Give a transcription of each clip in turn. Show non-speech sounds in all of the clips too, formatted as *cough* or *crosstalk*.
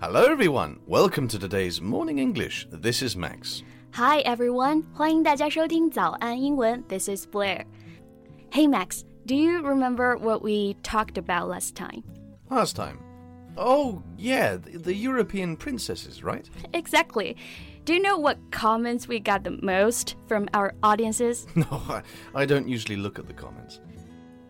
Hello, everyone. Welcome to today's Morning English. This is Max. Hi everyone，欢迎大家收听早安英文。This is Blair. Hey Max, do you remember what we talked about last time? Last time. Oh, yeah, the, the European princesses, right? *laughs* Exactly. Do you know what comments we got the most from our audiences? *laughs* No, I, I don't usually look at the comments.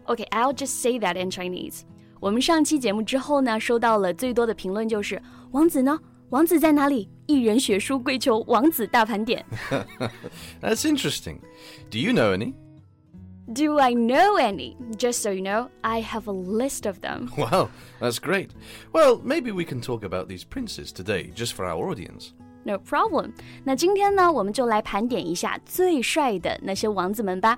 Okay, I'll just say that in Chinese. 我们上期节目之后呢，收到了最多的评论就是王子呢？王子在哪里？一人血书跪求王子大盘点。That's interesting. Do you know any? Do I know any? Just so you know, I have a list of them. Wow, that's great. Well, maybe we can talk about these princes today, just for our audience. No problem. 那今天呢，我们就来盘点一下最帅的那些王子们吧。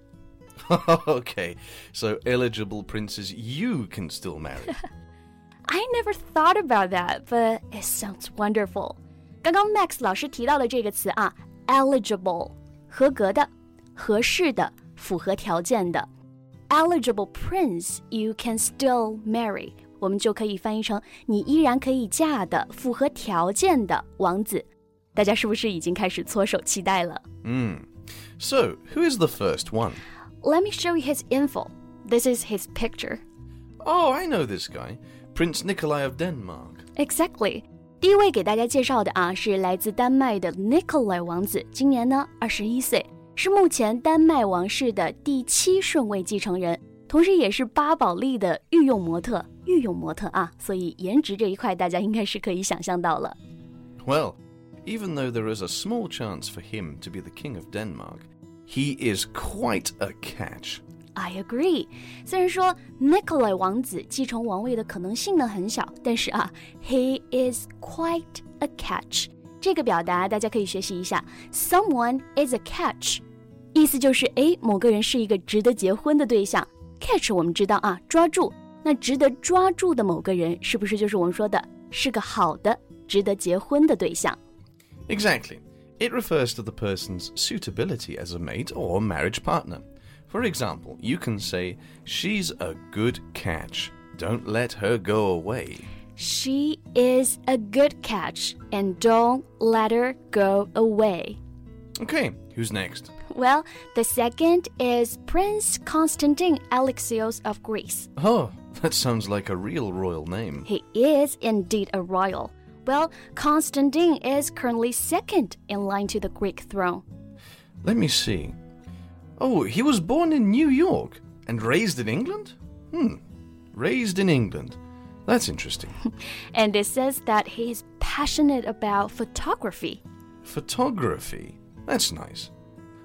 *laughs* okay, so eligible princes you can still marry. *laughs* I never thought about that, but it sounds wonderful. 刚刚 Max 老师提到的这个词啊，eligible，合格的、合适的、符合条件的。Eligible prince you can still marry，我们就可以翻译成你依然可以嫁的、符合条件的王子。大家是不是已经开始搓手期待了 so, who is the first one? ？Let me show you his info. This is his picture. Oh, I know this guy. Prince Nikolai of Denmark. Exactly。第一位给大家介绍的啊，是来自丹麦的 Nikolai 王子，今年呢二十一岁，是目前丹麦王室的第七顺位继承人，同时也是巴宝莉的御用模特。御用模特啊，所以颜值这一块大家应该是可以想象到了。 Well, even though there is a small chance for him to be the king of Denmark, he is quite a catch. I agree。虽然说 Nikolai 王子继承王位的可能性呢很小，但是啊，he is quite a catch。这个表达大家可以学习一下，someone is a catch，意思就是诶，某个人是一个值得结婚的对象。catch 我们知道啊，抓住。那值得抓住的某个人，是不是就是我们说的是个好的、值得结婚的对象？ Exactly. It refers to the person's suitability as a mate or marriage partner. For example, you can say, She's a good catch. Don't let her go away. She is a good catch, and don't let her go away. Okay, who's next? Well, the second is Prince Constantine Alexios of Greece. Oh, *laughs* that sounds like a real royal name. He is indeed a royal. Well, Constantine is currently second in line to the Greek throne. Let me see. Oh, he was born in New York and raised in England? Hmm, raised in England. That's interesting. *laughs* And it says that he is passionate about photography. Photography. That's nice.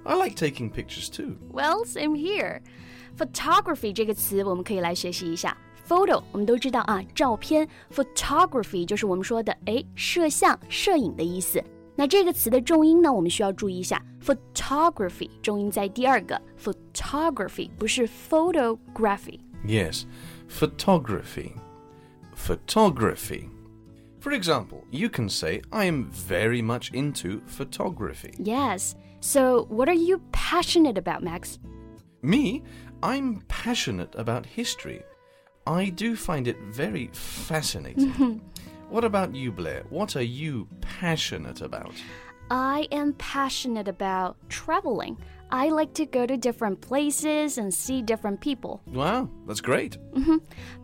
I like taking pictures too. Well, same here. Photography 这个词我们可以来学习一下。 Photo 我们都知道啊，照片。Photography 就是我们说的诶摄像、摄影的意思。那这个词的重音呢，我们需要注意一下。Photography 重音在第二个，photography 不是 photography。 Yes, photography. Photography. For example, you can say, I am very much into photography. Yes. So, what are you passionate about, Max? Me, I'm passionate about history. I do find it very fascinating. *laughs* what about you, Blair? What are you passionate about? I am passionate about traveling. I like to go to different places and see different people. Wow, that's great.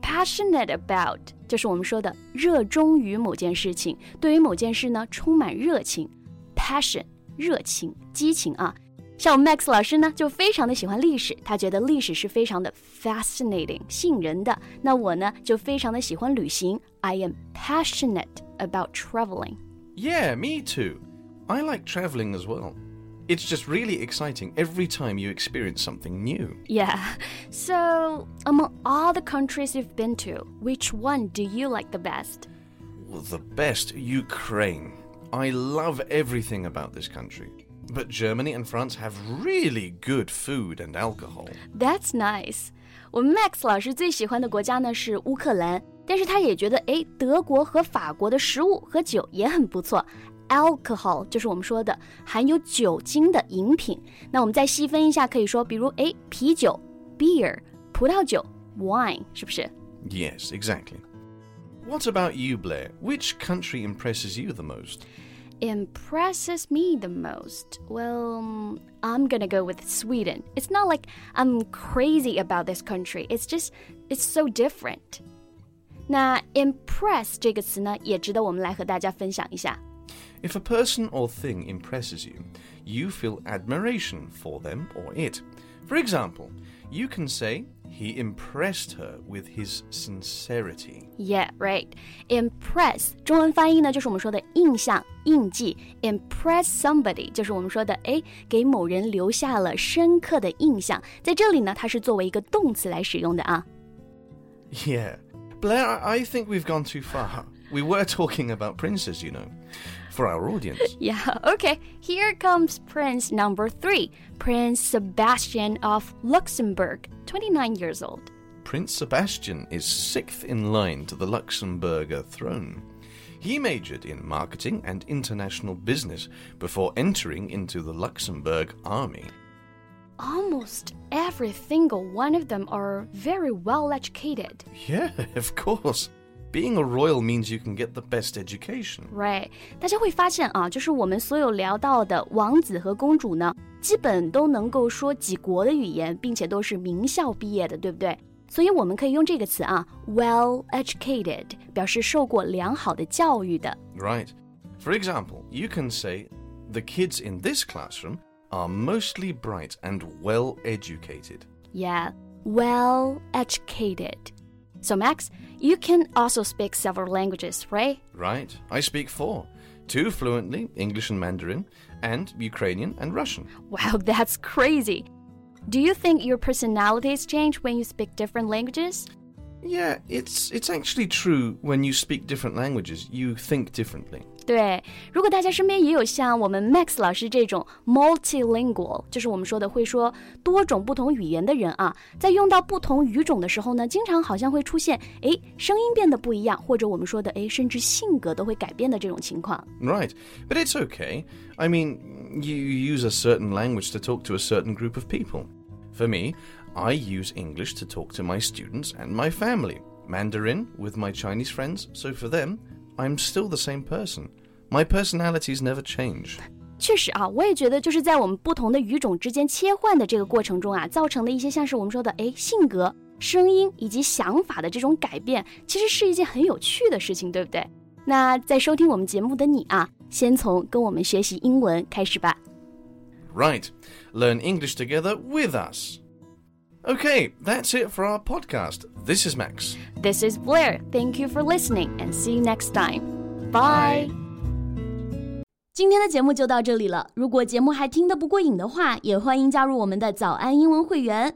Passionate about 就是我们说的热衷于某件事情，对于某件事呢充满热情。Passion 热情、激情啊。 像我们 Max 老师呢，就非常的喜欢历史，他觉得历史是非常的 fascinating 吸引人的。那我呢，就非常的喜欢旅行。I am passionate about traveling. Yeah, me too. I like traveling as well. It's just really exciting every time you experience something new. Yeah. So, among all the countries you've been to, which one do you like the best? the best Ukraine. I love everything about this country. But Germany and France have really good food and alcohol. That's nice. 我们 Max 老师最喜欢的国家呢是乌克兰，但是他也觉得，哎，德国和法国的食物和酒也很不错。Alcohol 就是我们说的含有酒精的饮品。那我们再细分一下，可以说，比如，哎，啤酒 （beer）、葡萄酒 （wine），是不是？Yes, exactly. What about you, Blair? Which country impresses you the most? impresses me the most? Well, I'm gonna go with Sweden. It's not like I'm crazy about this country. It's just it's so different. 那 impress 这个词呢，也值得我们来和大家分享一下。If a person or thing impresses you, you feel admiration for them or it. For example, you can say, he impressed her with his sincerity. Yeah, right. Impress 中文翻译呢，就是我们说的印象、印记。Impress somebody 就是我们说的，哎，给某人留下了深刻的印象。在这里呢，它是作为一个动词来使用的啊。Yeah, Blair, I think we've gone too far. We were talking about princes, you know for our audience. *laughs* Yeah, okay. Here comes Prince number three Prince Sebastian of Luxembourg, 29 years old. Prince Sebastian is sixth in line to the Luxembourger throne. He majored in marketing and international business before entering into the Luxembourg army. Almost every single one of them are very well educated. Yeah, *laughs* of course. Being a royal means you can get the best education. Right，大家会发现啊，就是我们所有聊到的王子和公主呢，基本都能够说几国的语言，并且都是名校毕业的，对不对？所以我们可以用这个词啊，well educated，表示受过良好的教育的。Right. For example, you can say the kids in this classroom are mostly bright and well educated. Yeah, well educated. So, Max, you can also speak several languages, right? Right. I speak four two fluently, English and Mandarin, and Ukrainian and Russian. Wow, *laughs* that's crazy. Do you think your personalities change when you speak different languages? Yeah, it's it's actually true when you speak different languages, you think differently. 对，如果大家身边也有像我们 Max 老师这种 multilingual，就是我们说的会说多种不同语言的人啊，在用到不同语种的时候呢，经常好像会出现，哎，声音变得不一样，或者我们说的，哎，甚至性格都会改变的这种情况。Right, but it's okay. I mean, you use a certain language to talk to a certain group of people. For me, I use English to talk to my students and my family, Mandarin with my Chinese friends, so for them, I'm still the same person. My personalities never change. 确实啊，我也觉得就是在我们不同的语种之间切换的这个过程中啊，造成的一些像是我们说的哎性格、声音以及想法的这种改变，其实是一件很有趣的事情，对不对？那在收听我们节目的你啊，先从跟我们学习英文开始吧。Right, learn English together with us. Okay, that's it for our podcast. This is Max. This is Blair. Thank you for listening and see you next time. Bye. 今天的节目就到这里了。如果节目还听得不过瘾的话，也欢迎加入我们的早安英文会员。